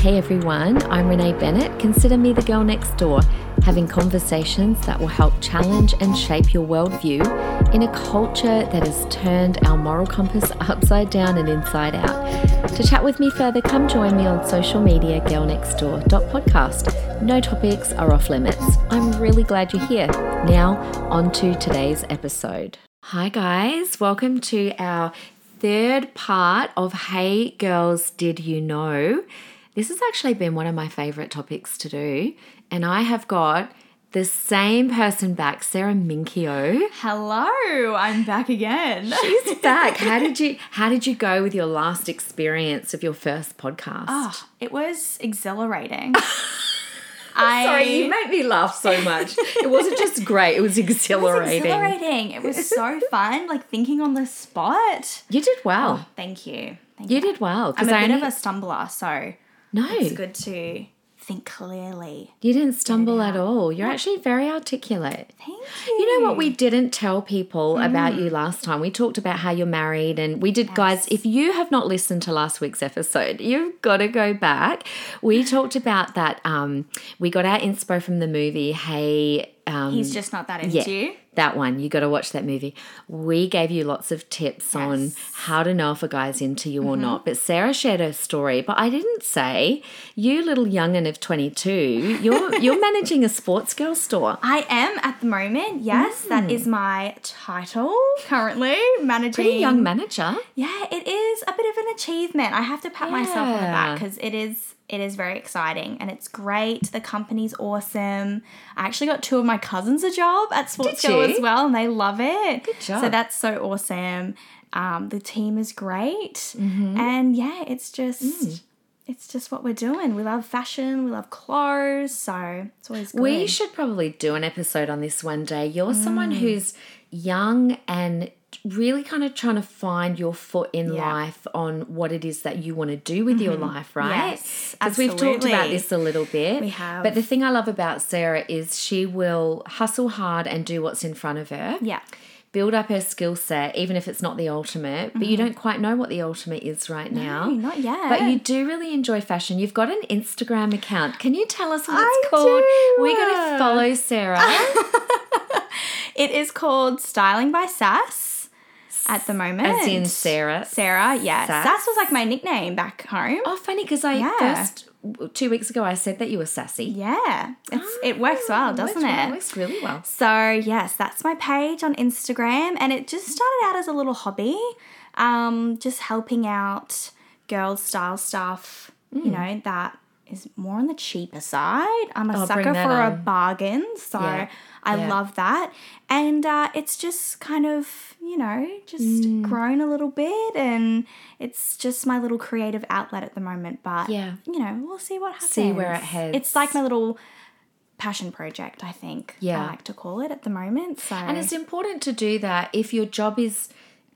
Hey everyone, I'm Renee Bennett. Consider me the girl next door, having conversations that will help challenge and shape your worldview in a culture that has turned our moral compass upside down and inside out. To chat with me further, come join me on social media, girlnextdoor.podcast. No topics are off limits. I'm really glad you're here. Now, on to today's episode. Hi, guys. Welcome to our third part of Hey Girls, Did You Know? This has actually been one of my favorite topics to do, and I have got the same person back, Sarah Minchio. Hello, I'm back again. She's back. How did you how did you go with your last experience of your first podcast? Oh, it was exhilarating. I Sorry, you make me laugh so much. It wasn't just great, it was exhilarating. It was exhilarating. It was so fun, like thinking on the spot. You did well. Oh, thank you. Thank you, you did well. I'm a I bit only... of a stumbler, so no. It's good to think clearly. You didn't stumble at all. You're actually very articulate. Thank you. You know what we didn't tell people mm. about you last time? We talked about how you're married and we did yes. guys, if you have not listened to last week's episode, you've got to go back. We talked about that um we got our inspo from the movie Hey um, He's just not that into yeah, you. That one, you got to watch that movie. We gave you lots of tips yes. on how to know if a guy's into you mm-hmm. or not. But Sarah shared her story, but I didn't say you, little youngin of twenty two. You're you're managing a Sportsgirl store. I am at the moment. Yes, mm. that is my title currently. Managing pretty young manager. Yeah, it is a bit of an achievement. I have to pat yeah. myself on the back because it is it is very exciting and it's great. The company's awesome. I actually got two of my cousins a job at Sportsgirl as well, and they love it. Good job. So that's so awesome. Um, the team is great, mm-hmm. and yeah, it's just. Mm. It's just what we're doing. We love fashion, we love clothes, so it's always good. We should probably do an episode on this one day. You're mm. someone who's young and really kind of trying to find your foot in yeah. life on what it is that you want to do with mm-hmm. your life, right? Yes, because we've talked about this a little bit. We have. But the thing I love about Sarah is she will hustle hard and do what's in front of her. Yeah. Build up her skill set, even if it's not the ultimate, but mm-hmm. you don't quite know what the ultimate is right now. No, not yet. But you do really enjoy fashion. You've got an Instagram account. Can you tell us what it's called? Do. We got to follow Sarah. it is called Styling by Sass at the moment. As in Sarah. Sarah, yeah. Sass, Sass was like my nickname back home. Oh, funny because I yeah. first two weeks ago I said that you were sassy. Yeah, it's oh, it works well, doesn't it? Well, it works really well. So yes, that's my page on Instagram, and it just started out as a little hobby, um, just helping out girls style stuff. Mm. You know that is more on the cheaper side. I'm a I'll sucker for on. a bargain, so yeah. I yeah. love that. And uh, it's just kind of, you know, just mm. grown a little bit, and it's just my little creative outlet at the moment. But yeah, you know, we'll see what happens. See where it heads. It's like my little passion project, I think. Yeah, I like to call it at the moment. So, and it's important to do that if your job is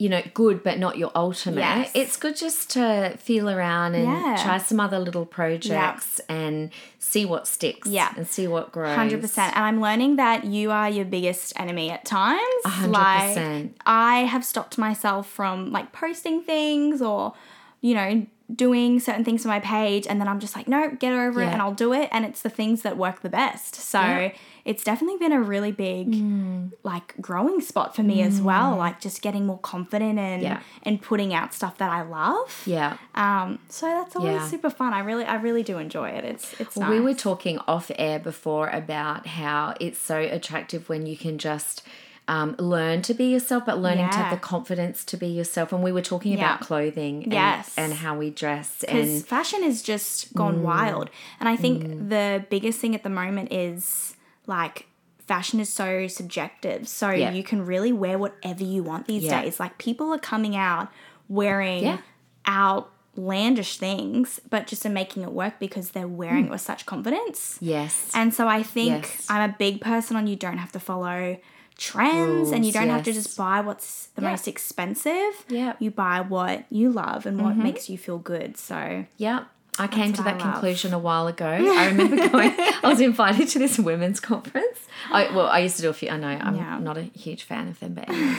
you know, good but not your ultimate. Yes. It's good just to feel around and yeah. try some other little projects yeah. and see what sticks. Yeah. And see what grows. 100%. And I'm learning that you are your biggest enemy at times. 100%. Like, I have stopped myself from like posting things or, you know, doing certain things for my page and then I'm just like, no, get over yeah. it and I'll do it. And it's the things that work the best. So it's definitely been a really big mm. like growing spot for me mm. as well. Like just getting more confident and yeah. and putting out stuff that I love. Yeah. Um. So that's always yeah. super fun. I really I really do enjoy it. It's it's. Nice. We were talking off air before about how it's so attractive when you can just um, learn to be yourself, but learning yeah. to have the confidence to be yourself. And we were talking yeah. about clothing and, yes. and how we dress. Because fashion has just gone mm. wild. And I think mm. the biggest thing at the moment is like fashion is so subjective. So yeah. you can really wear whatever you want these days. Like people are coming out wearing outlandish things, but just are making it work because they're wearing mm. it with such confidence. Yes. And so I think yes. I'm a big person on you don't have to follow trends Rules, and you don't yes. have to just buy what's the most expensive. Yeah. You buy what you love and what mm-hmm. makes you feel good. So Yeah. I came to that conclusion a while ago. I remember going. I was invited to this women's conference. I, well, I used to do a few. I know I'm Yeah. not a huge fan of them, but anyway.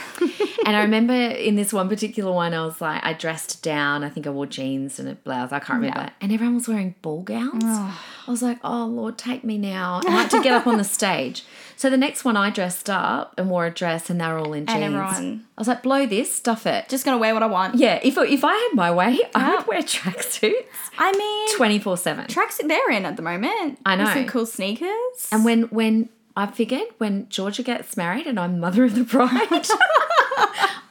and I remember in this one particular one, I was like, I dressed down. I think I wore jeans and a blouse. I can't remember. And everyone was wearing ball gowns. I was like, oh Lord, take me now. And I had to get up on the stage. So the next one, I dressed up and wore a dress, and they were all in jeans. everyone- I was like, blow this, stuff it. Just gonna wear what I want. Yeah, if if I had my way, I would wear tracksuits I mean, twenty four seven. tracks they're in at the moment. I With know. some cool sneakers. And when when I figured when Georgia gets married and I'm mother of the bride,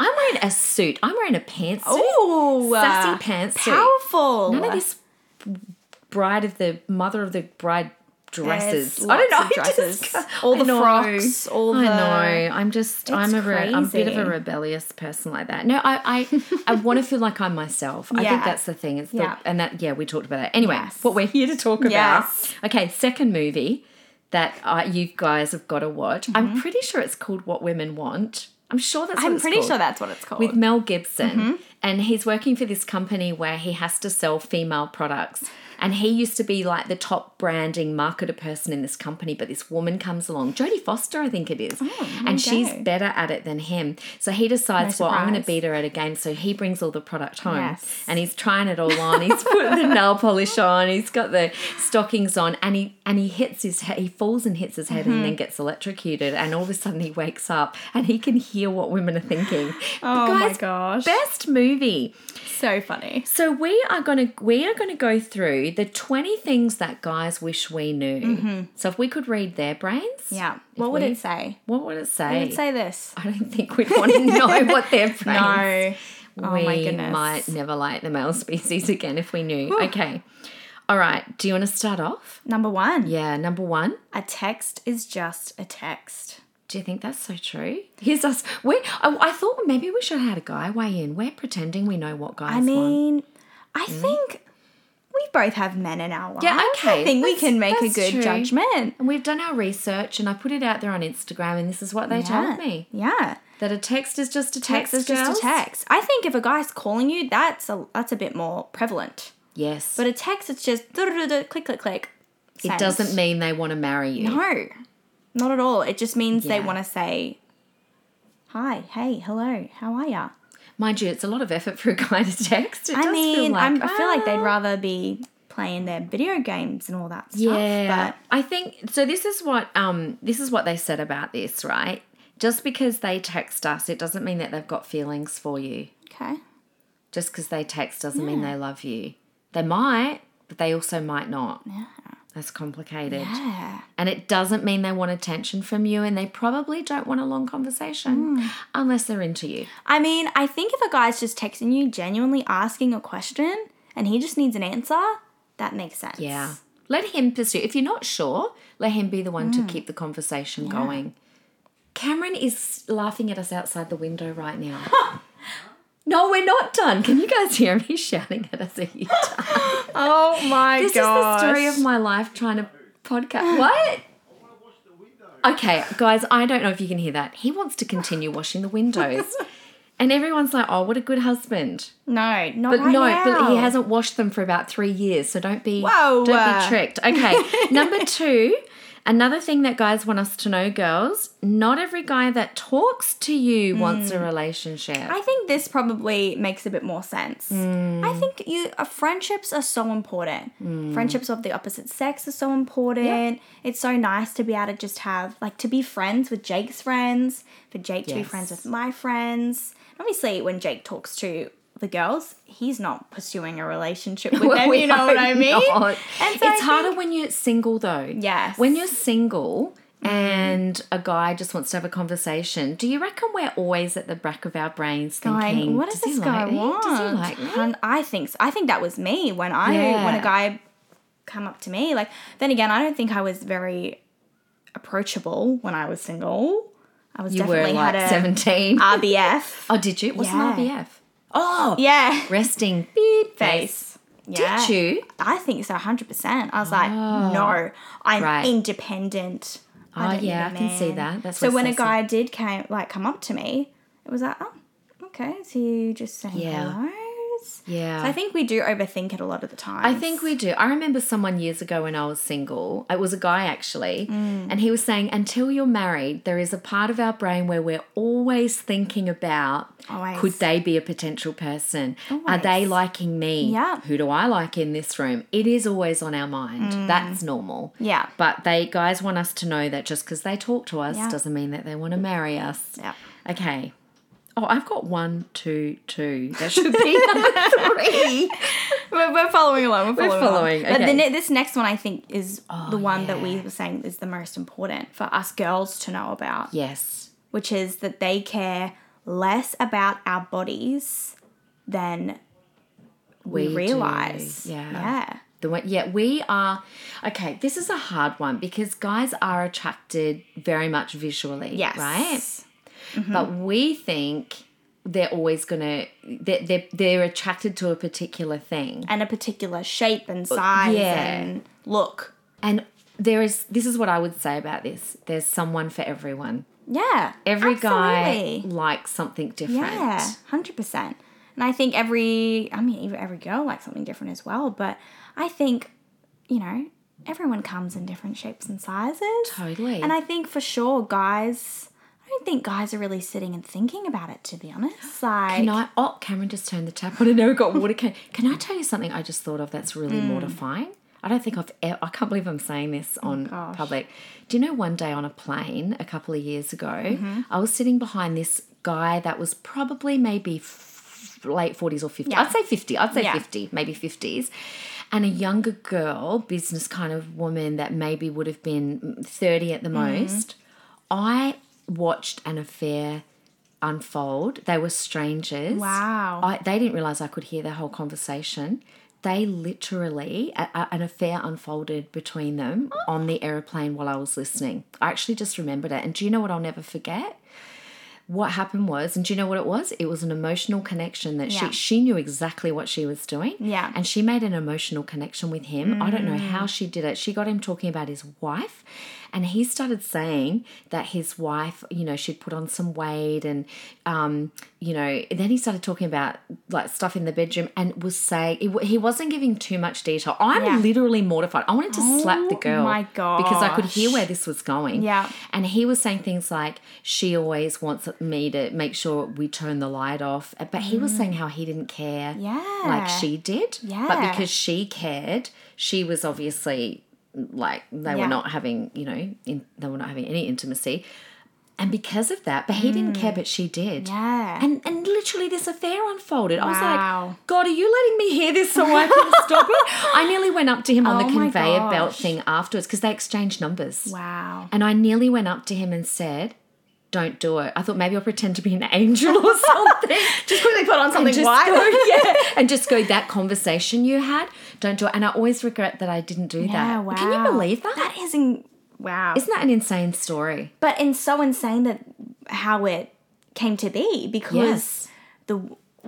I'm wearing a suit. I'm wearing a pantsuit. oh, sassy pantsuit. powerful. None of this bride of the mother of the bride dresses. Yes, I don't know. I just- dresses. All the frocks, all I know. I'm just. I'm a. Re- I'm a bit of a rebellious person like that. No, I. I, I want to feel like I'm myself. I think that's the thing. It's the, Yeah. and that. Yeah, we talked about that. Anyway, Yes. what we're here to talk about. Okay, second movie that uh, you guys have got to watch. I'm pretty sure it's called What Women Want. I'm sure that's. What Mm-hmm. I'm pretty called sure that's what it's called. with Mel Gibson, Mm-hmm. and he's working for this company where he has to sell female products. And he used to be like the top branding marketer person in this company, but this woman comes along, Jodie Foster, I think it is, and she's better at it than him. So he decides, No well, I'm going to beat her at a game. So he brings all the product home, Yes. and he's trying it all on. He's putting the nail polish on, he's got the stockings on, and he and he hits his head. He falls and hits his head, Mm-hmm. and then gets electrocuted. And all of a sudden, he wakes up, and he can hear what women are thinking. oh my gosh. Best movie. so funny. So we are gonna we are gonna go through the twenty things that guys wish we knew. So if we could read their brains, Mm-hmm. Yeah. What would we- it say? What would it say? It would say this. I don't think we'd want to know what their brains. No. Oh we my goodness. might never like the male species again if we knew. Okay. All right. Do you want to start off? Number one. Yeah. Number one. A text is just a text. Do you think that's so true? Here's us. We. I, I thought maybe we should have had a guy weigh in. We're pretending we know what guys I want. mean, I think we both have men in our lives. Yeah, okay, I think we can make a good true. judgment. And we've done our research, and I put it out there on Instagram, and this is what they Yeah. told me Yeah. that a text is just a text. Text is just a text. I think if a guy's calling you, that's a that's a bit more prevalent. Yes, But a text, it's just click, click, click. it doesn't mean they want to marry you. No, not at all. It just means they want to say, "Hi, hey, hello, how are ya?" Mind you, it's a lot of effort for a guy to text. It I mean, feel like, I feel like they'd "Ah." rather be playing their video games and all that stuff. Yeah, but I think so. This is what um this is what they said about this, right? Just because they text us, it doesn't mean that they've got feelings for you. okay. Just because they text doesn't mean they love you. They might, but they also might not. Yeah. That's complicated. Yeah. And it doesn't mean they want attention from you, and they probably don't want a long conversation Hmm. unless they're into you. I mean, I think if a guy's just texting you, genuinely asking a question, and he just needs an answer, that makes sense. Yeah. Let him pursue. If you're not sure, let him be the one Hmm. to keep the conversation going. Cameron is laughing at us outside the window right now. no, we're not done. Can you guys hear me shouting at us? Are you done? Oh my god. This is the story of my life trying to podcast. What? Okay, guys, I don't know if you can hear that. He wants to continue washing the windows. And everyone's like, oh, what a good husband. No, not But right no, now. but he hasn't washed them for about three years, so don't be Whoa. don't be tricked. Okay. Number two, another thing that guys want us to know, girls, not every guy that talks to you wants a relationship. I think this probably makes a bit more sense. Hmm. I think you uh, friendships are so important. Friendships of the opposite sex are so important. It's so nice to be able to just have like to be friends with Jake's friends, for Jake to be friends with my friends. Obviously, when Jake talks to the girls, he's not pursuing a relationship with them. You know what I mean? not. And so it's harder when you're single though. Yes. When you're single mm-hmm. and a guy just wants to have a conversation, do you reckon we're always at the back of our brains thinking, what does, he this guy like want? Does he like me? And I think so. I think that was me when I when a guy come up to me. Like then again, I don't think I was very approachable when I was single. I was You were definitely like had a 17. RBF. oh, did you? What's Yeah. an RBF? Oh, yeah. resting beep face. Face. Yeah. Did you? I think so, hundred percent. I was like, ah. no, I'm Right. independent. Oh, yeah, I can see that. That's so when a guy did came like come up to me, it was like, oh, okay, so you just saying Yeah. hello. Yeah. So I think we do overthink it a lot of the time. I think we do. I remember someone years ago when I was single, it was a guy actually, mm. and he was saying, until you're married, there is a part of our brain where we're always thinking about Always. could they be a potential person? Are they liking me? Yeah. Who do I like in this room? It is always on our mind. Mm. That's normal. Yeah. But they guys want us to know that just because they talk to us Yeah. doesn't mean that they want to marry us. Yeah. Okay. Oh, I've got one, two, two. That should be number three. We're, we're following along. We're following. following, Along. But okay. the, ne- this next one, I think, is oh, the one that we were saying is the most important for us girls to know about, Yes. which is that they care less about our bodies than we, We do, realize. yeah. Yeah. The one, yeah, we are. Okay, this is a hard one because guys are attracted very much visually, Yes. right? Mm-hmm. But we think they're always gonna they're, they're they're attracted to a particular thing, And a particular shape and size yeah. and look. and there is this is what I would say about this. There's someone for everyone. Yeah. Every guy likes something different. Yeah, hundred percent. And I think every, I mean, even every girl likes something different as well. But I think, you know, everyone comes in different shapes and sizes. Totally. And I think for sure, guys, don't think guys are really sitting and thinking about it. To be honest, like, Can I? Oh, Cameron just turned the tap on and now we've got water. Can, can I tell you something I just thought of that's really Hmm. mortifying? I don't think I've ever, I can't believe I'm saying this on Oh, public. Do you know one day on a plane a couple of years ago, Mm-hmm. I was sitting behind this guy that was probably maybe f- late 40s or 50s. Yeah. I'd say 50. I'd say Yeah. 50, maybe 50s. And a younger girl, business kind of woman that maybe would have been 30 at the Mm-hmm. most. I watched an affair unfold. They were strangers. Wow. I, they didn't realize I could hear their whole conversation. They literally, a, a- an affair unfolded between them on the aeroplane while I was listening. I actually just remembered it. And do you know what I'll never forget? What happened was, and do you know what it was? It was an emotional connection that Yeah. she she knew exactly what she was doing. Yeah. And she made an emotional connection with him. I don't know how she did it. She got him talking about his wife, and he started saying that his wife, you know, she'd put on some weight, and um, you know, then he started talking about like stuff in the bedroom, and was saying he, wasn't giving too much detail. I'm Yeah. literally mortified. I wanted to slap the Oh girl my because I could hear where this was going. Yeah. And he was saying things like, she always wants me to make sure we turn the light off. But he was saying how he didn't care Mm. Yeah. like she did. Yeah. But because she cared, she was obviously like, they Yeah. were not having, you know, in, they were not having any intimacy. And because of that, but he didn't care, but she did. Mm. Yeah. And and literally this affair unfolded. I was like, God, are you letting me hear this so I can stop it? I nearly went up to him on Oh the my conveyor belt thing afterwards because they exchanged numbers. wow. And I nearly went up to him and said, Don't do it. I thought maybe I'll pretend to be an angel or something. Just quickly put on something white. go, yeah, and just go, that conversation you had, don't do it. And I always regret that I didn't do Yeah, that. Can you believe that? That is in, wow. Isn't that an insane story? but and so insane that how it came to be because Yes. the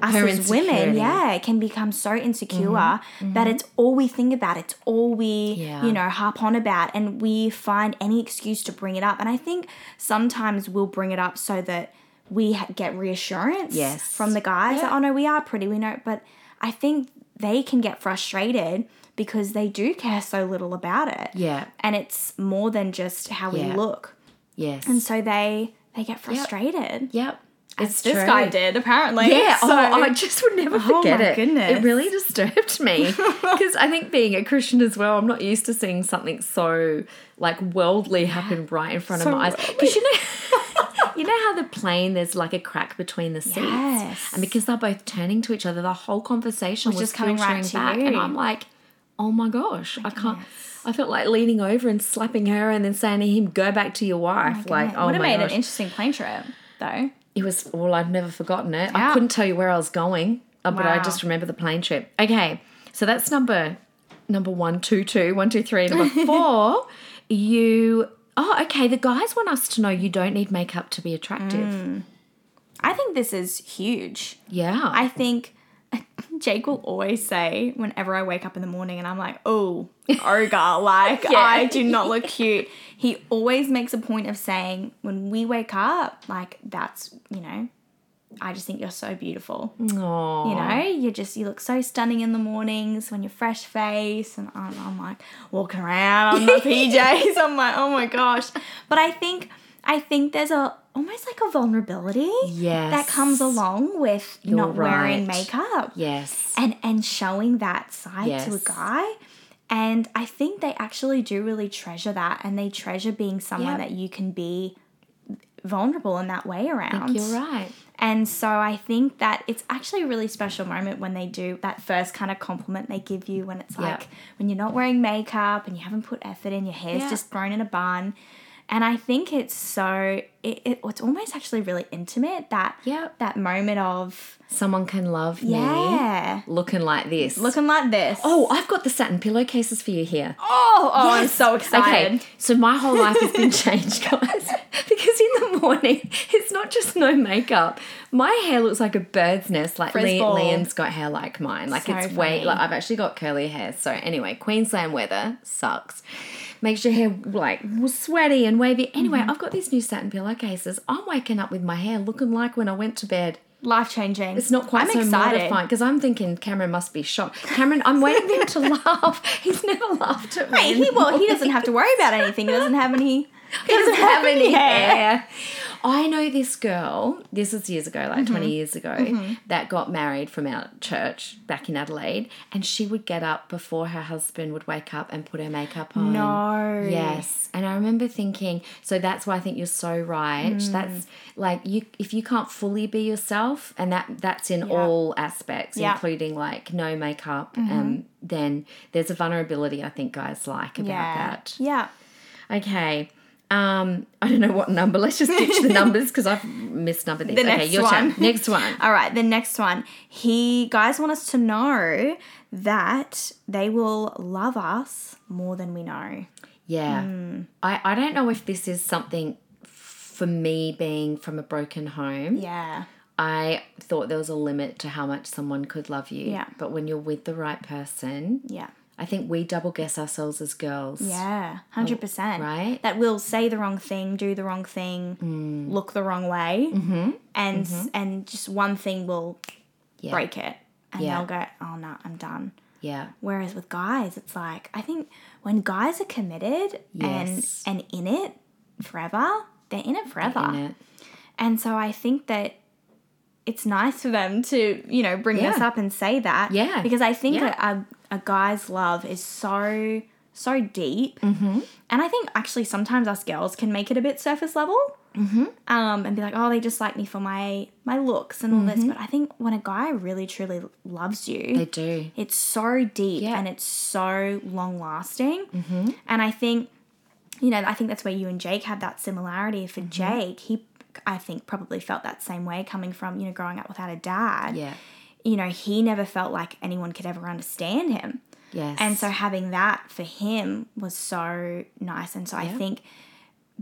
us Her as women, yeah, can become so insecure Mm-hmm. that it's all we think about. It's all we, Yeah. you know, harp on about, and we find any excuse to bring it up. And I think sometimes we'll bring it up so that we ha- get reassurance Yes. from the guys. Yeah. That, oh no, we are pretty. We know, but I think they can get frustrated because they do care so little about it. Yeah. and it's more than just how we look. Yes. And so they they get frustrated. yep. It's This true. guy did apparently. Yeah, oh, So, oh, I just would never Oh forget my it. goodness. It really disturbed me because I think being a Christian as well, I'm not used to seeing something so like worldly happen right in front So of my eyes. Because you know, you know how the plane there's like a crack between the seats, Yes. and because they're both turning to each other, the whole conversation was, just coming right back, you. and I'm like, oh my gosh, I can't. I felt like leaning over and slapping her, and then saying to him, "Go back to your oh wife." like, oh would have made gosh. an interesting plane trip though. It was well, I've never forgotten it. I couldn't tell you where I was going, uh, but I just remember the plane trip. Okay, so that's number number one, two, two, one, two, three. Number four, you. Oh, okay. The guys want us to know you don't need makeup to be attractive. Mm. I think this is huge. Yeah. I think Jake will mm. always say whenever I wake up in the morning and I'm like, oh, ogre, like Yeah. I do not look cute. He always makes a point of saying when we wake up, like that's, you know, I just think you're so beautiful. Aww. You know, you just you look so stunning in the mornings when you're fresh face, and I'm, I'm like walking around on my PJs. I'm like, oh my gosh. But I think I think there's a almost like a vulnerability Yes. that comes along with You're not wearing makeup Yes. and and showing that side to a guy. And I think they actually do really treasure that, and they treasure being someone Yep. that you can be vulnerable in that way around. You're right. And so I think that it's actually a really special moment when they do that first kind of compliment they give you when it's Yeah. like when you're not wearing makeup and you haven't put effort in, your hair's Yeah. just thrown in a bun. And I think it's so it, it it's almost actually really intimate that yeah that moment of Someone can love me yeah looking like this. looking like this. Oh, I've got the satin pillowcases for you here. oh, oh I'm so excited. Okay, so my whole life has been changed, guys. because in the morning, it's not just no makeup. My hair looks like a bird's nest. Like Frizz liam's got hair like mine. Like So it's way. Like I've actually got curly hair. So anyway, Queensland weather sucks. Makes your hair like sweaty and wavy. Anyway, Mm-hmm. I've got these new satin pillowcases. I'm waking up with my hair looking like when I went to bed. Life changing. It's not quite I'm so excited. mortifying because I'm thinking Cameron must be shocked. Cameron, I'm waiting for him to laugh. He's never laughed at me. Hey, he well, he doesn't have to worry about anything. He doesn't have any. He doesn't have any hair. I know this girl, this was years ago, like Mm-hmm. 20 years ago, that got married from our church back in Adelaide. And she would get up before her husband would wake up and put her makeup on. No. Yes. And I remember thinking, so that's why I think you're so right. Mm. That's like you if you can't fully be yourself, and that that's in all aspects, Yeah. Mm-hmm. including like no makeup, um, then there's a vulnerability I think guys like about Yeah. that. Yeah. Okay. Um, I don't know what number. Let's just ditch the numbers because I've misnumbered these. The okay, next your turn. one. Next one. All right, the next one. He guys want us to know that they will love us more than we know. Yeah. Hmm. I, I don't know if this is something for me being from a broken home. Yeah. I thought there was a limit to how much someone could love you. Yeah. But when you're with the right person, Yeah. I think we double guess ourselves as girls. Yeah. 100%. right? That we'll say the wrong thing, do the wrong thing, look the wrong way. Mm-hmm. And and just one thing will Yeah. break it. And Yeah. they'll go, "Oh no, I'm done." Yeah. Whereas with guys, it's like I think when guys are committed Yes. and and in it forever, they're in it forever. In it. And so I think that it's nice for them to, you know, bring this Yeah. up and say that. Yeah. Because I think Yeah. a, a guy's love is so, so deep. Mm-hmm. And I think actually sometimes us girls can make it a bit surface level. Mm-hmm. Um, and be like, oh, they just like me for my my looks and all this. Mm-hmm. But I think when a guy really truly loves you, They do. it's so deep Yeah. and it's so long lasting. Mm-hmm. And I think, you know, I think that's where you and Jake have that similarity. For Jake, he, I think, probably felt that same way coming from, you know, growing up without a dad. Yeah. You know, he never felt like anyone could ever understand him. Yes. And so having that for him was so nice. And so I think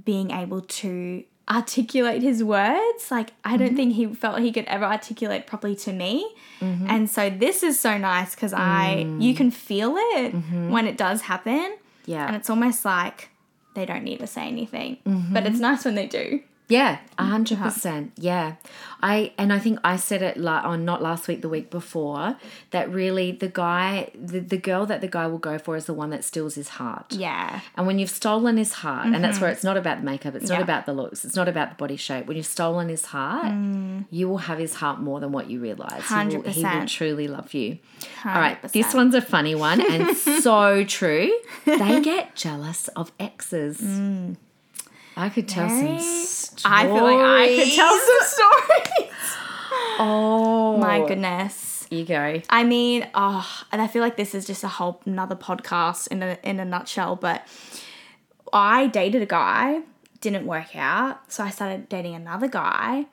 being able to articulate his words, like I don't mm-hmm. think he felt he could ever articulate properly to me. Mm-hmm. And so this is so nice because I mm. you can feel it mm-hmm. when it does happen. Yeah. And it's almost like they don't need to say anything. But it's nice when they do. Yeah, a hundred percent. Yeah, I and I think I said it la- on not last week, the week before, that really the guy, the, the girl that the guy will go for is the one that steals his heart. Yeah. And when you've stolen his heart, and that's where it's not about the makeup, it's not Mm-hmm. About the looks, it's not about the body shape. When you've stolen his heart, you will have his heart more than what you realize. He will, he will truly love you. All right, this one's a funny one and so true. They get jealous of exes. I could tell some stories. I feel like I could tell some stories. Oh My goodness. You go. I mean, oh, and I feel like this is just a whole another podcast in a in a nutshell. But I dated a guy, didn't work out, so I started dating another guy,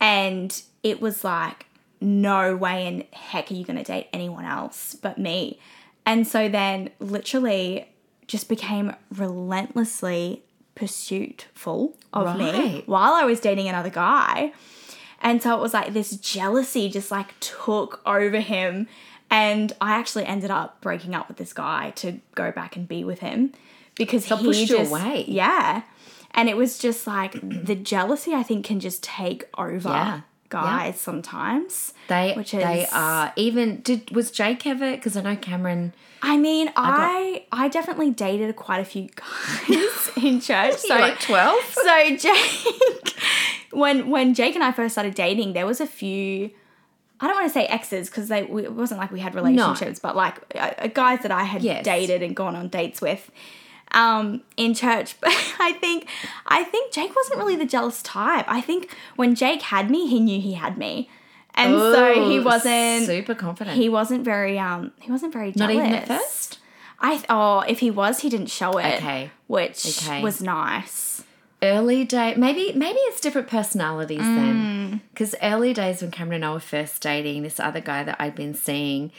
and it was like, no way in heck are you gonna date anyone else but me. And so then, literally, just became relentlessly pursuitful of me while I was dating another guy. And so it was like this jealousy just like took over him. And I actually ended up breaking up with this guy to go back and be with him because So he pushed you just, away. Yeah. And it was just like the jealousy I think can just take over Yeah. Guys sometimes. They Which they are even. Did was Jake ever? Because I know Cameron. I mean, I I definitely dated quite a few guys in church. So like twelve. so Jake, when when Jake and I first started dating, there was a few. I don't want to say exes because they we- it wasn't like we had relationships, but like uh, guys that I had Yes. dated and gone on dates with, um, in church. But I think I think Jake wasn't really the jealous type. I think when Jake had me, he knew he had me, and so he wasn't super confident. he wasn't very um he wasn't very Not jealous. even at first. I th- oh if he was he didn't show it. Okay. Which Okay. was nice. early day maybe maybe it's different personalities Mm. then because early days when cameron and i were first dating this other guy that i'd been seeing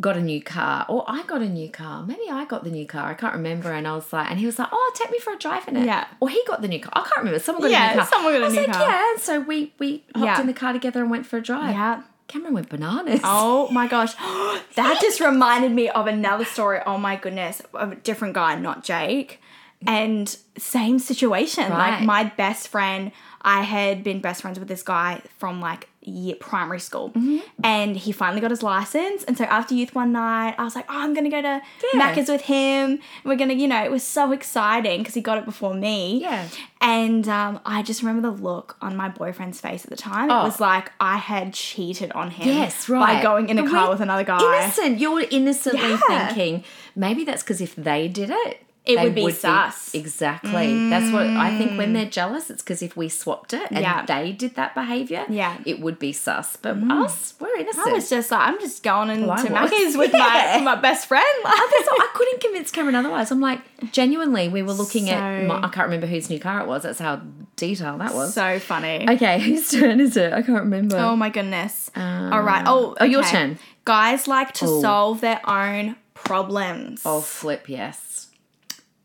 got a new car or i got a new car maybe i got the new car i can't remember and i was like and he was like oh take me for a drive in it Yeah. or he got the new car i can't remember someone got Yeah, a new car someone got a I new like, car. yeah and so we we hopped Yeah. in the car together and went for a drive Yeah. cameron went bananas Oh my gosh. that just reminded me of another story. Oh my goodness. Of a different guy, not Jake. And same situation. Right. Like my best friend, I had been best friends with this guy from like year, primary school. Mm-hmm. And he finally got his license. And so after youth one night, I was like, oh, I'm going to go to Yeah. Macca's with him. We're going to, you know, it was so exciting because he got it before me. Yeah. And um, I just remember the look on my boyfriend's face at the time. Oh. It was like I had cheated on him Yes, right. by going in a But car with another guy. Innocent. You're innocently Yeah. thinking maybe that's because if they did it, It would be sus. exactly. That's what I think. When mm. they're jealous, it's because if we swapped it and Yeah. they did that behavior, Yeah. it would be sus. But mm. us, we're innocent. I was just like, I'm just going into Well, with Yeah. my, my best friend. Like, I couldn't convince Cameron otherwise. I'm like, genuinely, we were looking at. My, I can't remember whose new car it was. That's how detailed that was. so funny. okay, whose turn is it? I can't remember. Oh my goodness. Um, All right. Oh, oh, your turn. Guys like to Oh. solve their own problems. oh, flip, yes.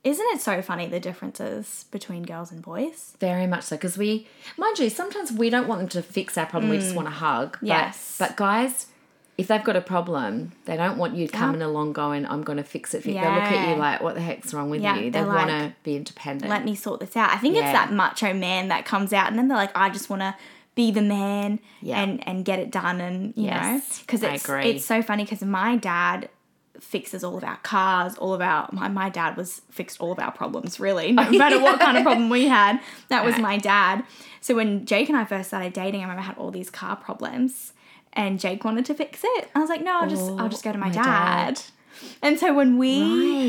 Isn't it so funny the differences between girls and boys? Very much so, because we, mind you, sometimes we don't want them to fix our problem. We just want to hug. But- Mm. Yes. But, guys, if they've got a problem, they don't want you coming along going, "I'm going to fix it." For you. They look at Yeah. you like, "What the heck's wrong with Yeah, you?" They they're want to be independent. Let me sort this out. I think Yeah. it's that macho man that comes out and then they're like, I just want to be the man Yeah. and and get it done and you know Yes, because I it's agree. it's so funny because my dad fixes all of our cars all of our my, my dad was fixed all of our problems really no matter what kind of problem we had that was Right. my dad so when jake and i first started dating i remember I had all these car problems and jake wanted to fix it i was like no i'll just i'll just go to my, my dad. dad. and so when we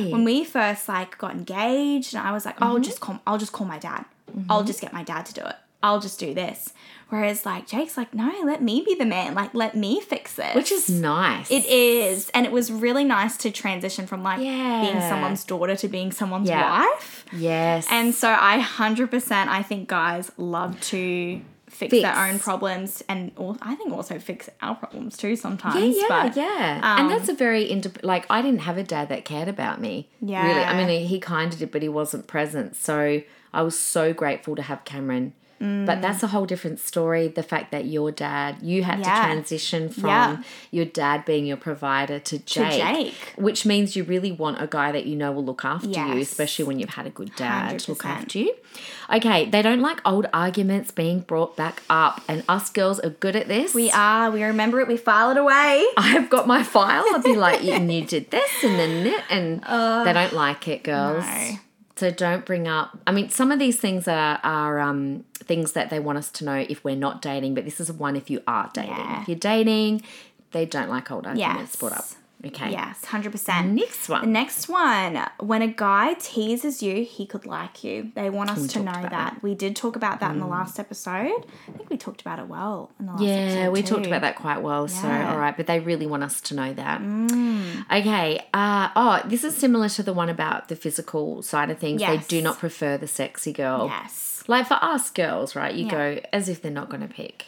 Right. when we first like got engaged and i was like Mm-hmm. oh just call i'll just call my dad i'll just get my dad to do it i'll just do this whereas like jake's like no let me be the man like let me fix this which is nice. it is and it was really nice to transition from like being someone's daughter to being someone's Yeah. wife Yes. and so i 100% i think guys love to fix, Fix. their own problems and i think also fix our problems too sometimes Yeah, yeah, but yeah. um, and that's a very indep- like I didn't have a dad that cared about me. Yeah. Really, I mean, he kind of did, but he wasn't present. So I was so grateful to have Cameron. Mm. But that's a whole different story. The fact that your dad, you had Yeah. to transition from Yeah. your dad being your provider to Jake, Jake. which means you really want a guy that you know will look after you, especially when you've had a good dad to look 100%. after you. Okay, they don't like old arguments being brought back up, and us girls are good at this. we are we remember it we file it away I've got my file. I'd be like, and you did this and then that, and they don't like it, girls. no. So don't bring up. I mean, some of these things are are um, things that they want us to know if we're not dating, but this is one if you are dating. Yeah. If you're dating, they don't like old arguments Yes. brought up. Okay. Yes, hundred percent. Next one. The next one, when a guy teases you, he could like you. They want us to know about that. We did talk about that in the last episode. I think we talked about it well in the last episode. Yeah, we talked about that quite well. So, Yeah. Mm. all right, but they really want us to know that. Okay. Uh, oh, this is similar to the one about the physical side of things. They do not prefer the sexy girl. Yes. Like for us girls, right? You Yeah. go as if they're not going to pick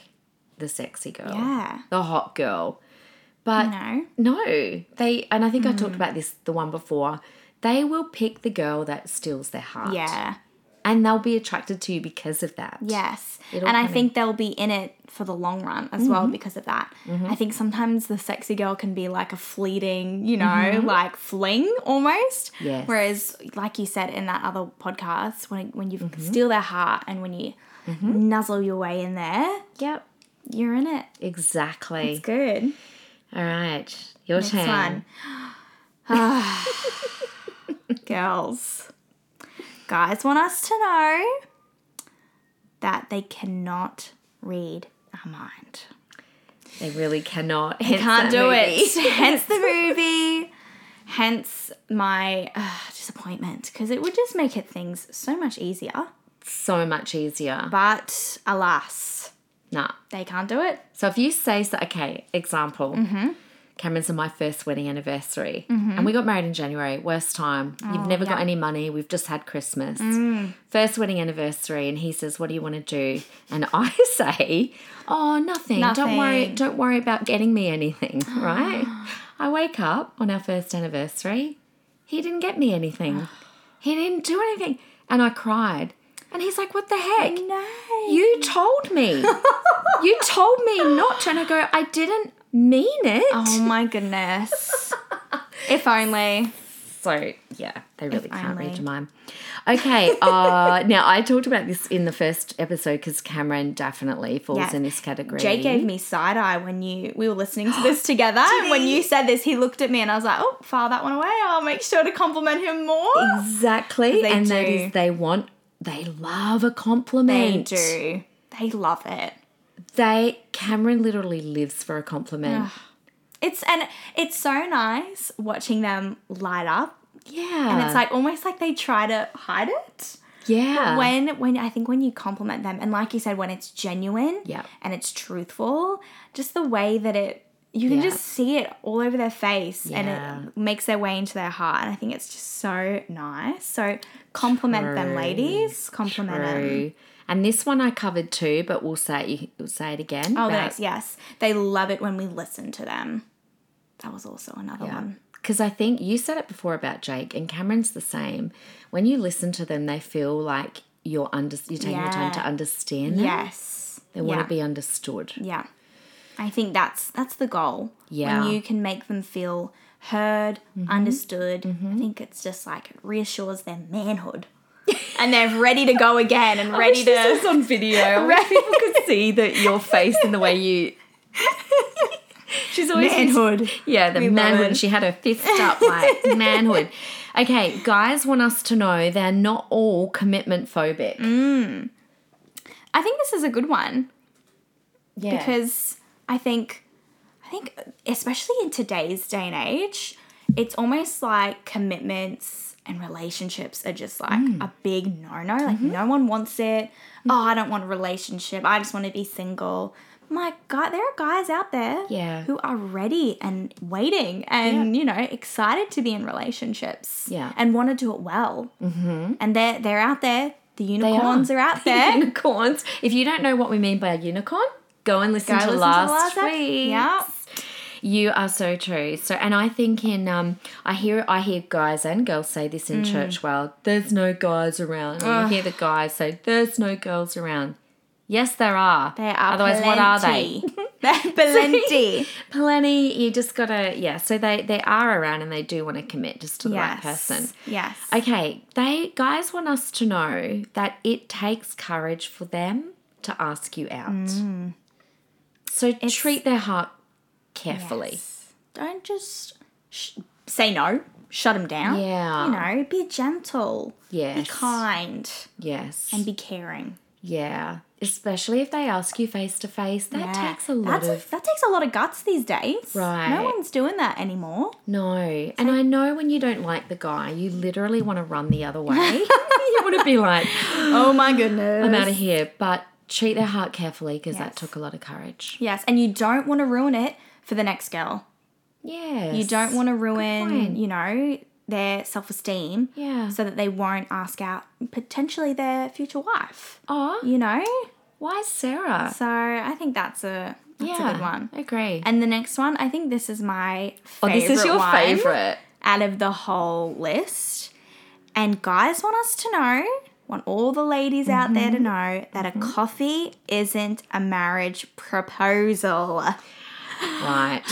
the sexy girl, Yeah. the hot girl. But No. no, they, and I think I Mm. talked about this the one before. They will pick the girl that steals their heart. Yeah. And they'll be attracted to you because of that. Yes. It'll and I in. think they'll be in it for the long run as well Mm-hmm. because of that. I think sometimes the sexy girl can be like a fleeting, you know, Mm-hmm. like fling almost. Yes. Whereas, like you said in that other podcast, when when you Mm-hmm. steal their heart and when you nuzzle your way in there, Yep. you're in it. Exactly. It's good. All right. Your Next turn. one. Girls. Guys want us to know that they cannot read our mind. They really cannot. They can't do it. Hence the movie. Hence my uh, disappointment because it would just make it things so much easier. so much easier. But alas, Nah. they can't do it. So if you say so, okay, example. Mm-hmm. Cameron's on my first wedding anniversary, and we got married in January. Worst time. You've never got Oh, yeah. Mm. any money. We've just had Christmas. First wedding anniversary, and he says, "What do you want to do?" And I say, "Oh, nothing. Don't worry. Nothing. Don't worry about getting me anything." Right? I wake up on our first anniversary. He didn't get me anything. he didn't do anything, and I cried. And he's like, "What the heck?" No. You told me. you told me not to. And I go, I didn't mean it. Oh my goodness. if only. So, yeah, they really If can't read your mind. Okay, uh, now I talked about this in the first episode because Cameron definitely falls Yeah. in this category. Jake gave me side eye when you we were listening to this together. and when you said this, he looked at me and I was like, "Oh, file that one away. I'll make sure to compliment him more." Exactly. And that do. is, they want, they love a compliment. They do. They love it. They, Cameron literally lives for a compliment. It's and it's so nice watching them light up. Yeah. And it's like almost like they try to hide it. yeah. When when I think when you compliment them and like you said, when it's genuine Yeah. and it's truthful, just the way that it you can Yeah. just see it all over their face Yeah. and it makes their way into their heart. And I think it's just so nice. So compliment them, ladies. Compliment them. And this one I covered too, but we'll say it, we'll say it again. Oh, about- Yes. They love it when we listen to them. That was also another one. Because I think you said it before about Jake, and Cameron's the same. When you listen to them, they feel like you're under, you're taking the time to understand them. Yes. They want to be understood. Yeah. I think that's that's the goal. Yeah. Mm-hmm. When you can make them feel heard, understood. I think it's just like it reassures their manhood. and they're ready to go again and ready to this on video. I wish people could see that your face and the way you. She's always manhood. Yeah, the We manhood. She had her fist up like manhood. Okay, guys want us to know they're not all commitment phobic. Mm. I think this is a good one yeah. because I think I think especially in today's day and age, it's almost like commitments and relationships are just like Mm. a big no-no. Like Mm-hmm. no one wants it. Oh, I don't want a relationship. I just want to be single. My God, there are guys out there Yeah. who are ready and waiting and you know excited to be in relationships. Yeah. and want to do it well. Mm-hmm. And they're they're out there. The unicorns are. out there. unicorns. If you don't know what we mean by a unicorn, go and listen, Go to, listen to last last week. Yep. You are so true. So, and I think in um, I hear I hear guys and girls say this in Mm. church Well, There's no guys around. And you hear the guys say, "There's no girls around." Yes, there are. There are Otherwise, what are they? They're plenty. Plenty. You just gotta yeah. So they they are around and they do want to commit just to the right person. Yes. Okay, they guys want us to know that it takes courage for them to ask you out. Mm. So treat their heart carefully. Yes. Don't just sh- say no. Shut them down. Yeah. You know, be gentle. Yes. Be kind. Yes. And be caring. yeah. Especially if they ask you face to face, that Yeah. takes a lot That's of that takes a lot of guts these days. Right. No one's doing that anymore. no. And I know when you don't like the guy, you literally want to run the other way. you want to be like, Oh my goodness. I'm out of here. But treat their heart carefully because that took a lot of courage. Yes, and you don't want to ruin it for the next girl. Yeah. You don't want to ruin, you know, their self-esteem. Yeah. So that they won't ask out potentially their future wife. Oh, You know? why Sarah? So I think that's a that's a good one. Agree. And the next one, I think this is my oh, this is your favorite. out of the whole list. And guys want us to know, want all the ladies out there to Mm-hmm. know that a coffee isn't a marriage proposal. Right.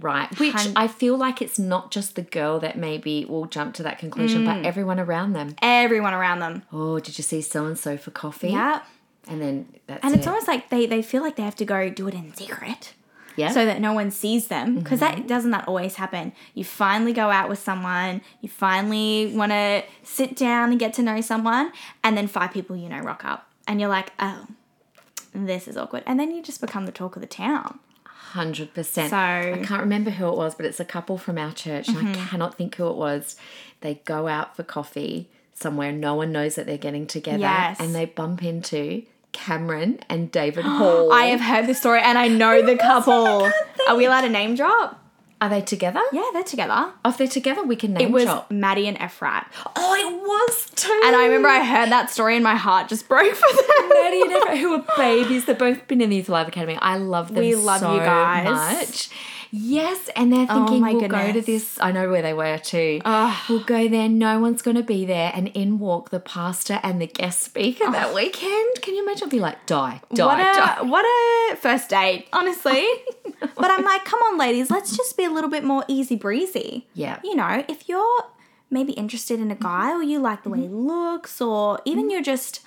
Right. Which I feel like it's not just the girl that maybe will jump to that conclusion, Mm. but everyone around them. Everyone around them. Oh, did you see so and so for coffee? Yeah. and then that's And it's it. almost like they, they feel like they have to go do it in secret. Yeah. so that no one sees them because that doesn't that always happen you finally go out with someone you finally want to sit down and get to know someone and then five people you know rock up and you're like oh this is awkward and then you just become the talk of the town Hundred percent. So- I can't remember who it was, but it's a couple from our church, and I Mm-hmm. cannot think who it was. They go out for coffee somewhere. No one knows that they're getting together, Yes. and they bump into Cameron and David Hall. i have heard this story and i know the couple are we allowed to name drop Are they together? yeah they're together Oh, if they're together, we can name it was drop. maddie and ephrat Oh, it was too. and i remember i heard that story and my heart just broke for them Maddie and Everett, who are babies. They've both been in the Youth Live Academy. I love them We love so you guys. much. Yes, and they're oh thinking my we'll go to this. I know where they were too. Ugh. We'll go there. No one's going to be there, and in walk the pastor and the guest speaker ah. that weekend. Can you imagine? I'll be like, die, die, what die. what a first date, honestly. but I'm like, come on, ladies, let's just be a little bit more easy breezy. Yeah. You know, if you're maybe interested in a guy or you like the way he mm-hmm. looks, or even mm-hmm. you're just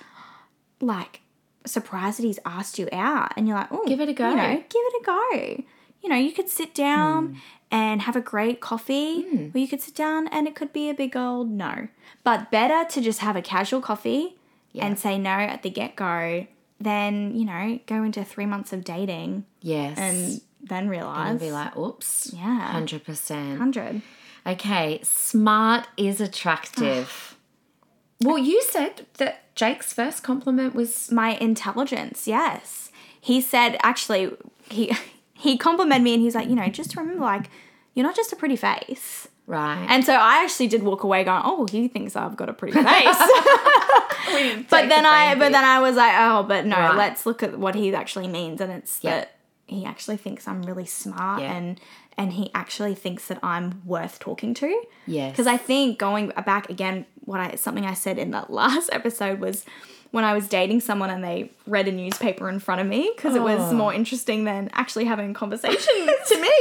like surprised that he's asked you out and you're like, oh, Give it a go. You know, give it a go. You know, you could sit down hmm. and have a great coffee, hmm. or you could sit down and it could be a big old no. But better to just have a casual coffee and say no at the get go than, you know, go into three months of dating Yes. and then realize. and be like, oops. Yeah. 100%. 100. Okay, smart is attractive. well, you said that Jake's first compliment was My intelligence, yes. He said, actually, he he complimented me and he's like, you know, just remember, like, you're not just a pretty face. right. And so I actually did walk away going, oh, he thinks I've got a pretty face. but then I, but then I was like, oh, but no, Right. let's look at what he actually means, and it's Yeah. that he actually thinks I'm really smart, Yeah. and and he actually thinks that I'm worth talking to. Yes. Because I think going back again, what I something I said in that last episode was when I was dating someone and they read a newspaper in front of me because it was Oh. more interesting than actually having a conversation to me.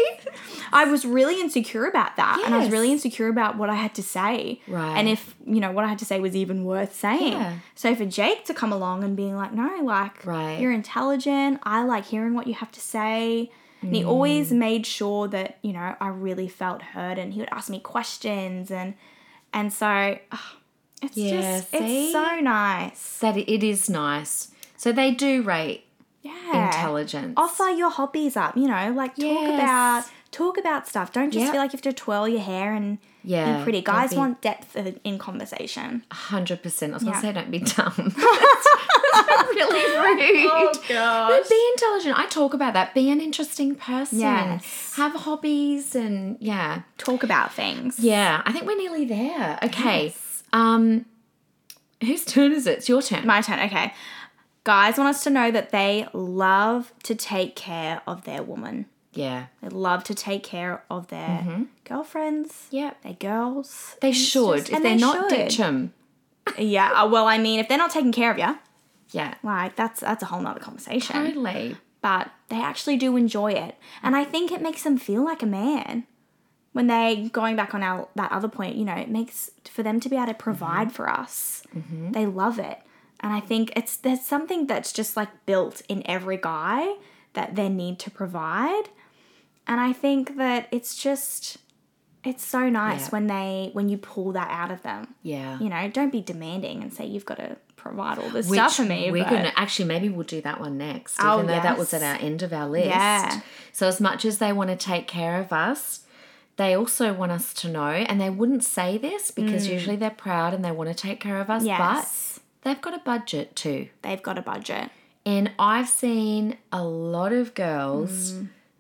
I was really insecure about that. And I was really insecure about what I had to say. Right. And if, you know, what I had to say was even worth saying. Yeah. So for Jake to come along and being like, no, like, Right. you're intelligent. I like hearing what you have to say. And Mm. he always made sure that, you know, I really felt heard and he would ask me questions and and so ah, it's Yeah, just it's so nice. that it is nice. So they do rate Yeah. intelligence. Offer your hobbies up, you know, like talk Yes. about talk about stuff. Don't just Yep. feel like you have to twirl your hair and Yeah, be pretty. Guys be- want depth in in conversation. Hundred percent. I was Yeah. gonna say, don't be dumb. That's really rude. Oh, gosh. But be intelligent. I talk about that. Be an interesting person. Yes. Have hobbies and yeah. Talk about things. Yeah. I think we're nearly there. Okay. Um whose turn is it? It's your turn. My turn. Okay. Guys want us to know that they love to take care of their woman. yeah. They love to take care of their girlfriends, Yep. their girls. They should. just- if they're they not, should. ditch them. Yeah. uh, Well, I mean, if they're not taking care of you, Yeah. like that's that's a whole nother conversation. Totally. But they actually do enjoy it, and I think it makes them feel like a man. When they going back on our that other point, you know, it makes for them to be able to provide mm-hmm. for us. Mm-hmm. They love it, and I think it's there's something that's just like built in every guy that they need to provide, and I think that it's just it's so nice Yeah. when they when you pull that out of them. Yeah. You know, don't be demanding and say you've got to provide all this Which stuff for me. We're gonna actually maybe we'll do that one next, Oh, even though that was at our end of our list. Yeah. So as much as they want to take care of us, they also want us to know, and they wouldn't say this because usually they're proud and they want to take care of us, Mm. Yes. but they've got a budget too. they've got a budget. And I've seen a lot of girls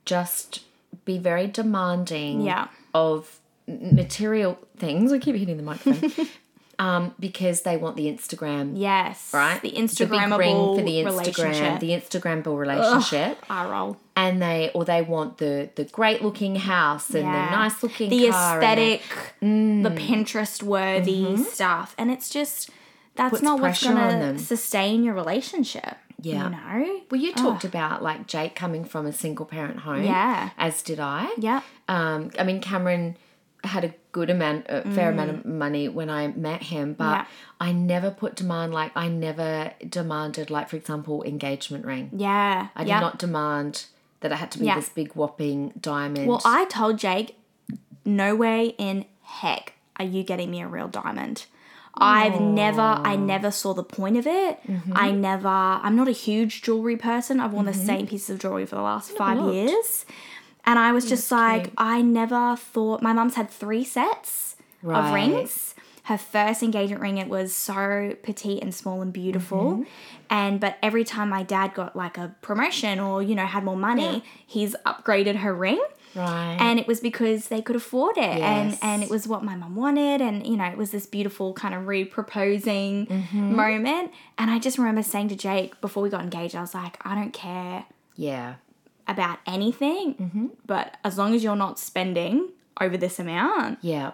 just be very demanding Mm. Yeah. of material things. I keep hitting the microphone. um, because they want the Instagram Yes. right? The big ring for the Instagram, relationship. the Instagrammable relationship, I roll. And they or they want the the great looking house and Yeah. the nice looking The car and the- aesthetic, the Pinterest worthy stuff. And it's just, that's Puts not what's going to sustain your relationship. Yeah. You know? Well, you talked about like Jake coming from a single parent home. Yeah. As did I. Yeah. Um, I mean, Cameron had a good amount, a fair amount of money when I met him, but Mm. Yeah. I never put demand like I never demanded like for example engagement ring. Yeah. I did yeah. not demand that it had to be Yeah. this big whopping diamond. Well, I told Jake, no way in heck are you getting me a real diamond. I've never, I never saw the point of it. Mm-hmm. I never, I'm not a huge jewelry person. I've worn the same pieces of jewelry for the last five years. And I was just like, cute. I never thought, my mum's had three sets of rings. Her first engagement ring, it was so petite and small and beautiful. Mm-hmm. And, but every time my dad got like a promotion or, you know, had more money, he's upgraded her ring right. and it was because they could afford it and Yes. and it was what my mum wanted and you know it was this beautiful kind of re-proposing Mm-hmm. moment and i just remember saying to jake before we got engaged i was like i don't care yeah. about anything Mm-hmm. but as long as you're not spending over this amount Yeah.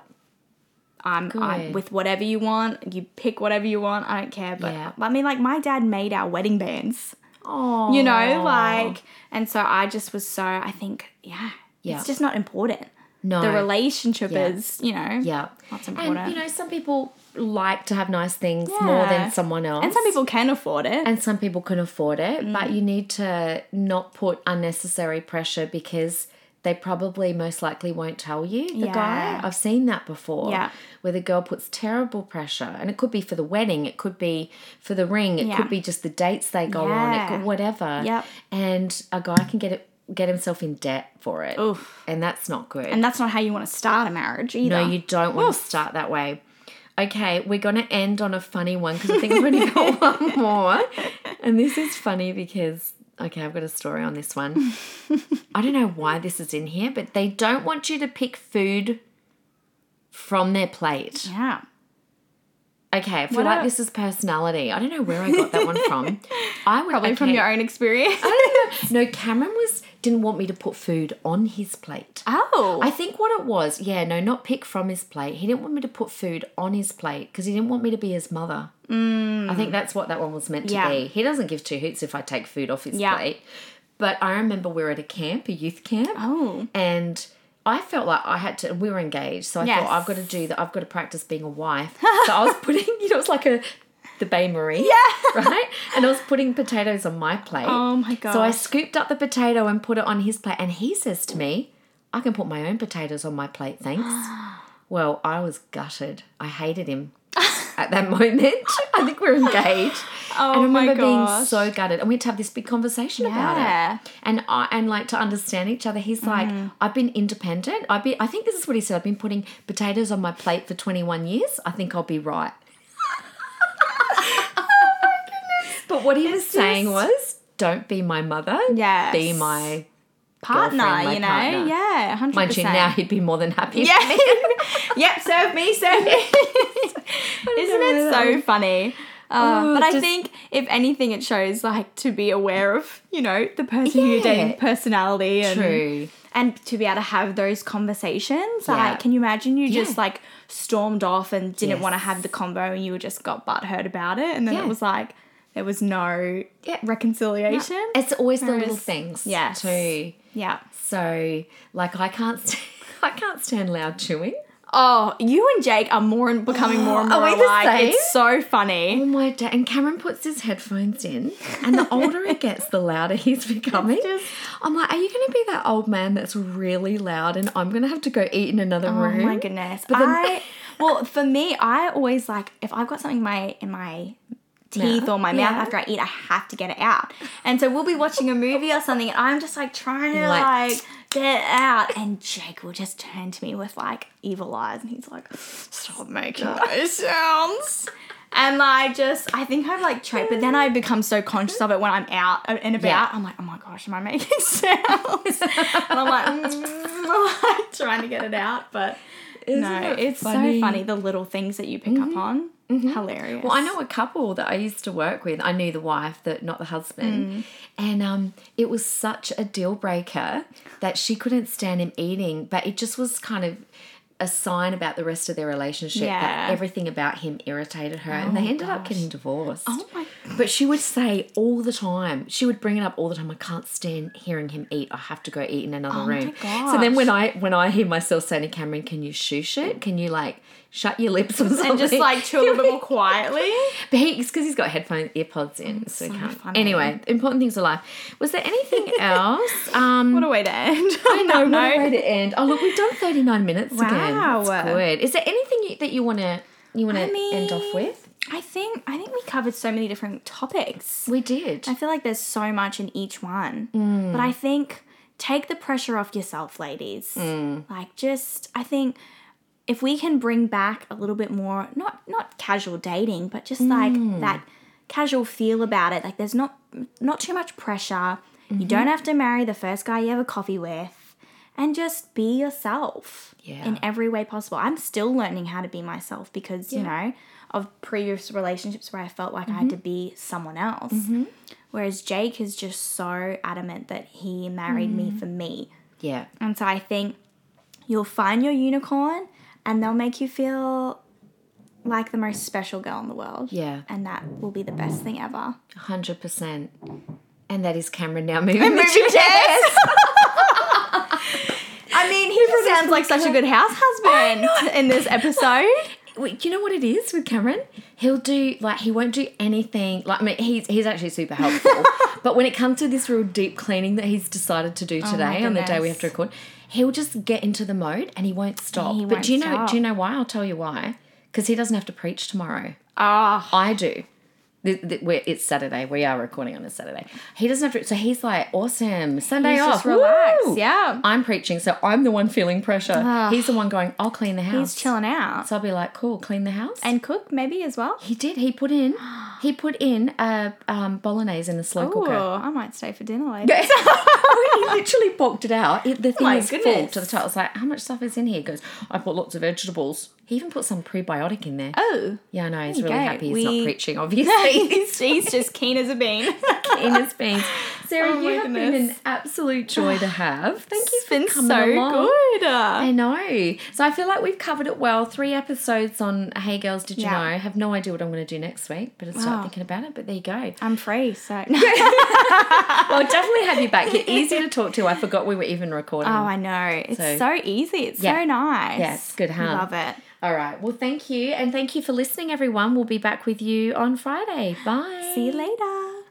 I'm, I'm with whatever you want you pick whatever you want i don't care but Yeah. i mean like my dad made our wedding bands Oh. you know like and so i just was so i think yeah Yeah. it's just not important no. the relationship Yeah. is, you know, Yeah. that's important. And you know, some people like to have nice things more than someone else. and some people can afford it. and some people can afford it, Mm. but you need to not put unnecessary pressure because they probably most likely won't tell you the guy. I've seen that before. Yeah. Where the girl puts terrible pressure. And it could be for the wedding, it could be for the ring, it Yeah. could be just the dates they go on, it Yeah. could whatever. Yep. And a guy can get it get himself in debt for it. Oof. And that's not good. and that's not how you want to start a marriage either. No, you don't want to start that way. Okay, we're going to end on a funny one because I think I've only got one more. And this is funny because, okay, I've got a story on this one. I don't know why this is in here, but they don't want you to pick food from their plate. Yeah. Okay, I feel What like a- this is personality. I don't know where I got that one from. I would Probably from okay, your own experience. I don't know. No, Cameron was didn't want me to put food on his plate. oh. I think what it was, yeah, no, not pick from his plate. He didn't want me to put food on his plate because he didn't want me to be his mother. Mm. I think that's what that one was meant to Yeah. be. He doesn't give two hoots if I take food off his Yeah. plate. But I remember we were at a camp, a youth camp, oh. and I felt like I had to. We were engaged, so I Yes. thought I've got to do that. I've got to practice being a wife. so I was putting, you know, it's like a the bain-marie, Yeah. right? And I was putting potatoes on my plate. Oh my god! So I scooped up the potato and put it on his plate, and he says to me, "I can put my own potatoes on my plate, thanks." well, I was gutted. I hated him at that moment. I think we we're engaged. Oh and I my remember being so gutted, and we had to have this big conversation about it. And I and like to understand each other. He's like, Mm. I've been independent. I've been. I think this is what he said. I've been putting potatoes on my plate for twenty one years. I think I'll be right. But what he was saying was, don't be my mother. Yeah. Be my partner, you know? partner. Yeah, 100%. mind you. Now he'd be more than happy. Yeah. yep, serve me, serve me. Isn't it so funny? Uh, Oh, but I just- think if anything, it shows like to be aware of, you know, the person who you're dating, personality, and True. and to be able to have those conversations. Yeah. Like, can you imagine you just like stormed off and didn't want to have the combo, and you just got butthurt about it, and then Yeah. it was like there was no Yeah. reconciliation. It's always the little things. yeah, Too. Yeah. So like I can't st- I can't stand loud chewing. Oh, you and Jake are more and becoming more and Are more alike. It's so funny. Oh my dad! And Cameron puts his headphones in, and the older it gets, the louder he's becoming. just- I'm like, are you going to be that old man that's really loud, and I'm going to have to go eat in another Oh room? Oh my goodness. But then- I well, for me, I always like if I've got something in my in my teeth or my mouth Yeah. after I eat, I have to get it out. And so we'll be watching a movie or something, and I'm just like trying to Like- like, get it out, and Jake will just turn to me with like evil eyes, and he's like, "Stop making those sounds." And I just, I think I've like tried, but then I become so conscious of it when I'm out and about. Yeah. I'm like, oh my gosh, am I making sounds? and I'm like, mm, like trying to get it out, but Isn't no, it's funny? so funny the little things that you pick up on. Hilarious. Well, I know a couple that I used to work with. I knew the wife, that not the Mm. husband, and um, it was such a deal breaker that she couldn't stand him eating. But it just was kind of a sign about the rest of their relationship Yeah. that everything about him irritated her, and they ended up getting divorced. Oh my But she would say all the time, she would bring it up all the time. I can't stand hearing him eat. I have to go eat in another Oh my room. So then when I when I hear myself saying to Cameron, "Can you shush it? Can you like shut your lips or something?" and just like chill a little bit more quietly. But he, because he's got headphones earpods in, so, can't. funny. Anyway, important things of life. Was there anything else? Um, What a way to end. I know, No. what a way to end. Oh, look, we've done 39 minutes again. Wow. That's good. Is there anything you, that you want to you want to I end off with? I think I think we covered so many different topics. We did. I feel like there's so much in each one. Mm. But I think take the pressure off yourself, ladies. Mm. Like just I think if we can bring back a little bit more not not casual dating, but just Mm. like that casual feel about it. Like there's not not too much pressure. Mm-hmm. You don't have to marry the first guy you have a coffee with. And just be yourself Yeah. in every way possible. I'm still learning how to be myself because, you know, of previous relationships where I felt like I had to mm-hmm. be someone else. Mm-hmm. Whereas Jake is just so adamant that he married me mm-hmm. for me. yeah. And so I think you'll find your unicorn and they'll make you feel like the most special girl in the world. Yeah. And that will be the best thing ever. 100%. And that is Cameron now moving, the chairs. I mean, he sounds like such a good house husband in this episode. Wait, you know what it is with Cameron? He'll do like he won't do anything. Like I mean, he's he's actually super helpful. but when it comes to this real deep cleaning that he's decided to do today on the day we have to record, he'll just get into the mode and he won't stop. He but won't do you know? stop. Do you know why? I'll tell you why. Because he doesn't have to preach tomorrow. Ah, I do. The, the, we're, it's Saturday. We are recording on a Saturday. He doesn't have to. So he's like, awesome. Sunday He's off. just relaxed, woo!" yeah. I'm preaching, so I'm the one feeling pressure. He's the one going, I'll clean the house. he's chilling out. So I'll be like, cool, clean the house. And cook maybe as well. he did. He put in. He put in a um, bolognese in the slow Oh, cooker. I might stay for dinner later. he literally boxed it out. It, the thing my is full goodness. to the top. I was like, how much stuff is in here? He goes, I put lots of vegetables. He even put some prebiotic in there. Oh, Yeah, I know. He's you really go. happy he's We- not preaching, obviously. he's, he's just keen as a bean. keen as beans. Sarah, Oh you have been an absolute joy to have. Thank you It's for been coming so along. good. I know. So I feel like we've covered it well. Three episodes on Hey Girls, Did You Yeah. Know? I have no idea what I'm going to do next week, but I'll start Wow. thinking about it. But there you go. I'm free, so. Well, I'll definitely have you back. You're easy to talk to. I forgot we were even recording. Oh, I know. It's So- so, easy. It's Yeah. so nice. Yeah, it's good, huh? Love it. All right. Well, thank you. And thank you for listening, everyone. We'll be back with you on Friday. Bye. See you later.